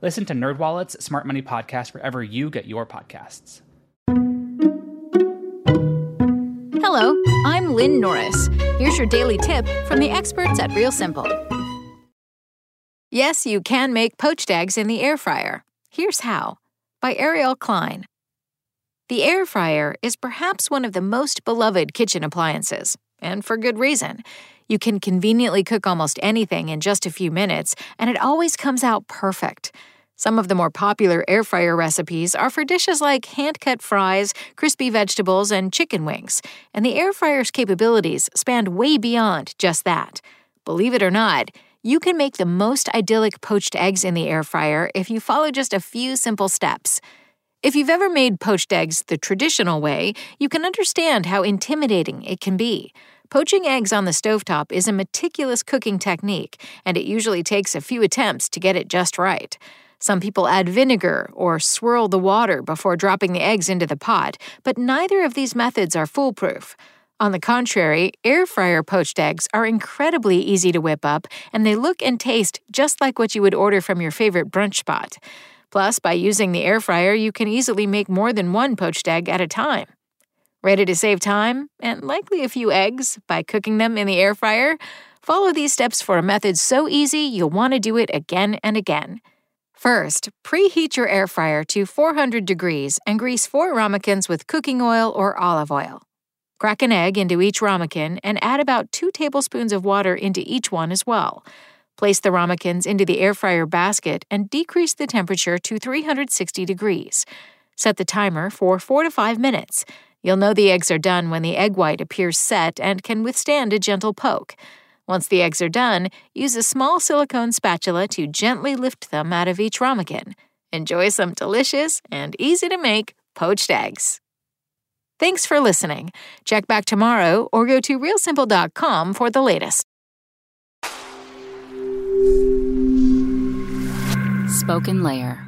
Listen to NerdWallet's Smart Money Podcast wherever you get your podcasts. Hello, I'm Lynn Norris. Here's your daily tip from the experts at Real Simple. Yes, you can make poached eggs in the air fryer. Here's how by Ariel Klein. The air fryer is perhaps one of the most beloved kitchen appliances, and for good reason. You can conveniently cook almost anything in just a few minutes, and it always comes out perfect. Some of the more popular air fryer recipes are for dishes like hand cut fries, crispy vegetables, and chicken wings, and the air fryer's capabilities span way beyond just that. Believe it or not, you can make the most idyllic poached eggs in the air fryer if you follow just a few simple steps. If you've ever made poached eggs the traditional way, you can understand how intimidating it can be. Poaching eggs on the stovetop is a meticulous cooking technique, and it usually takes a few attempts to get it just right. Some people add vinegar or swirl the water before dropping the eggs into the pot, but neither of these methods are foolproof. On the contrary, air fryer poached eggs are incredibly easy to whip up, and they look and taste just like what you would order from your favorite brunch spot. Plus, by using the air fryer, you can easily make more than one poached egg at a time. Ready to save time and likely a few eggs by cooking them in the air fryer? Follow these steps for a method so easy you'll want to do it again and again. First, preheat your air fryer to 400 degrees and grease four ramekins with cooking oil or olive oil. Crack an egg into each ramekin and add about 2 tablespoons of water into each one as well. Place the ramekins into the air fryer basket and decrease the temperature to 360 degrees. Set the timer for 4 to 5 minutes. You'll know the eggs are done when the egg white appears set and can withstand a gentle poke. Once the eggs are done, use a small silicone spatula to gently lift them out of each ramekin. Enjoy some delicious and easy to make poached eggs. Thanks for listening. Check back tomorrow or go to realsimple.com for the latest. Spoken Layer.